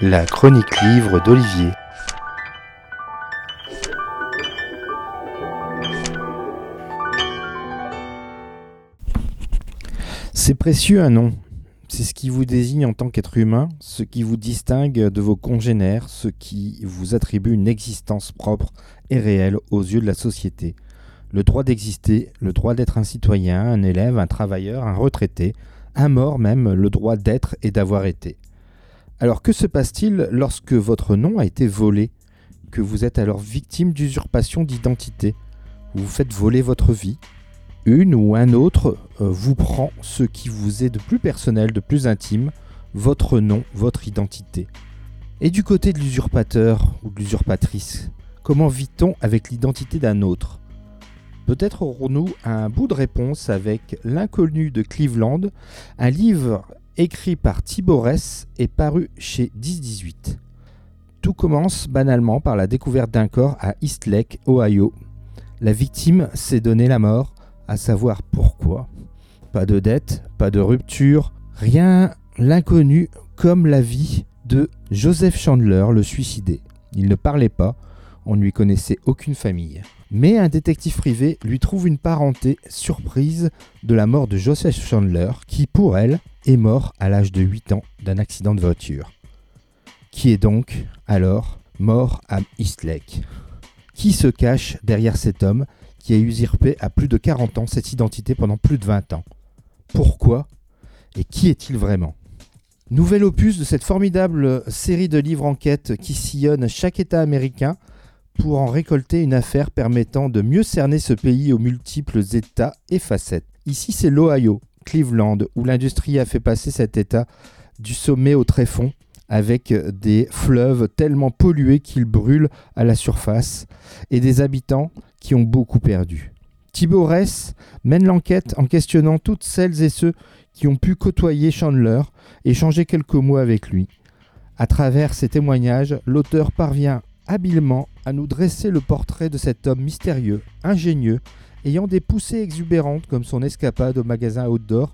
La chronique livre d'Olivier. C'est précieux un nom. C'est ce qui vous désigne en tant qu'être humain, ce qui vous distingue de vos congénères, ce qui vous attribue une existence propre et réelle aux yeux de la société. Le droit d'exister, le droit d'être un citoyen, un élève, un travailleur, un retraité, un mort même, le droit d'être et d'avoir été. Alors que se passe-t-il lorsque votre nom a été volé, que vous êtes alors victime d'usurpation d'identité? Vous faites voler votre vie, une ou un autre euh, vous prend ce qui vous est de plus personnel, de plus intime, votre nom, votre identité. Et du côté de l'usurpateur ou de l'usurpatrice, comment vit-on avec l'identité d'un autre? Peut-être aurons-nous un bout de réponse avec L'inconnu de Cleveland, un livre écrit par Thibaut et paru chez 1018. Tout commence banalement par la découverte d'un corps à East Lake, Ohio. La victime s'est donné la mort à savoir pourquoi. Pas de dette, pas de rupture, rien, l'inconnu comme la vie de Joseph Chandler, le suicidé. Il ne parlait pas, on ne lui connaissait aucune famille. Mais un détective privé lui trouve une parenté surprise de la mort de Joseph Chandler, qui pour elle est mort à l'âge de 8 ans d'un accident de voiture. Qui est donc, alors, mort à East Lake? Qui se cache derrière cet homme qui a usurpé à plus de 40 ans cette identité pendant plus de 20 ans? Pourquoi Et qui est-il vraiment? Nouvel opus de cette formidable série de livres enquêtes qui sillonne chaque État américain pour en récolter une affaire permettant de mieux cerner ce pays aux multiples États et facettes. Ici c'est l'Ohio, Cleveland, où l'industrie a fait passer cet État du sommet au tréfonds avec des fleuves tellement pollués qu'ils brûlent à la surface et des habitants qui ont beaucoup perdu. Thibaut Ress mène l'enquête en questionnant toutes celles et ceux qui ont pu côtoyer Chandler et échanger quelques mots avec lui. À travers ces témoignages, l'auteur parvient habilement à nous dresser le portrait de cet homme mystérieux, ingénieux, ayant des poussées exubérantes comme son escapade au magasin outdoor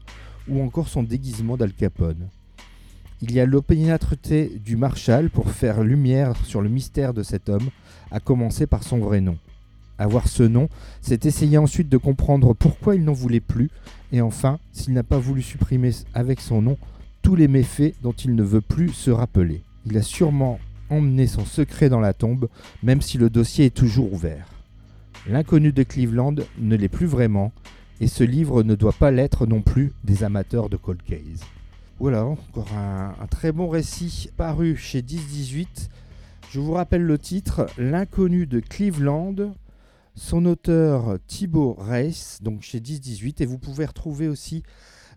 ou encore son déguisement d'Al Capone. Il y a l'opiniâtreté du Marshal pour faire lumière sur le mystère de cet homme, à commencer par son vrai nom. Avoir ce nom, c'est essayer ensuite de comprendre pourquoi il n'en voulait plus, et enfin, s'il n'a pas voulu supprimer avec son nom tous les méfaits dont il ne veut plus se rappeler. Il a sûrement emmené son secret dans la tombe, même si le dossier est toujours ouvert. L'inconnu de Cleveland ne l'est plus vraiment, et ce livre ne doit pas l'être non plus des amateurs de cold case. Voilà, encore un, un très bon récit paru chez 1018. Je vous rappelle le titre, L'inconnu de Cleveland, son auteur Thibaut Reiss, donc chez 1018, et vous pouvez retrouver aussi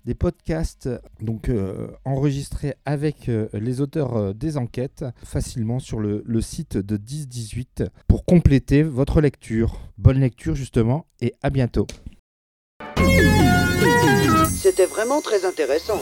des podcasts donc euh, enregistrés avec euh, les auteurs euh, des enquêtes facilement sur le site de 1018 pour compléter votre lecture. Bonne lecture justement et à bientôt. C'était vraiment très intéressant.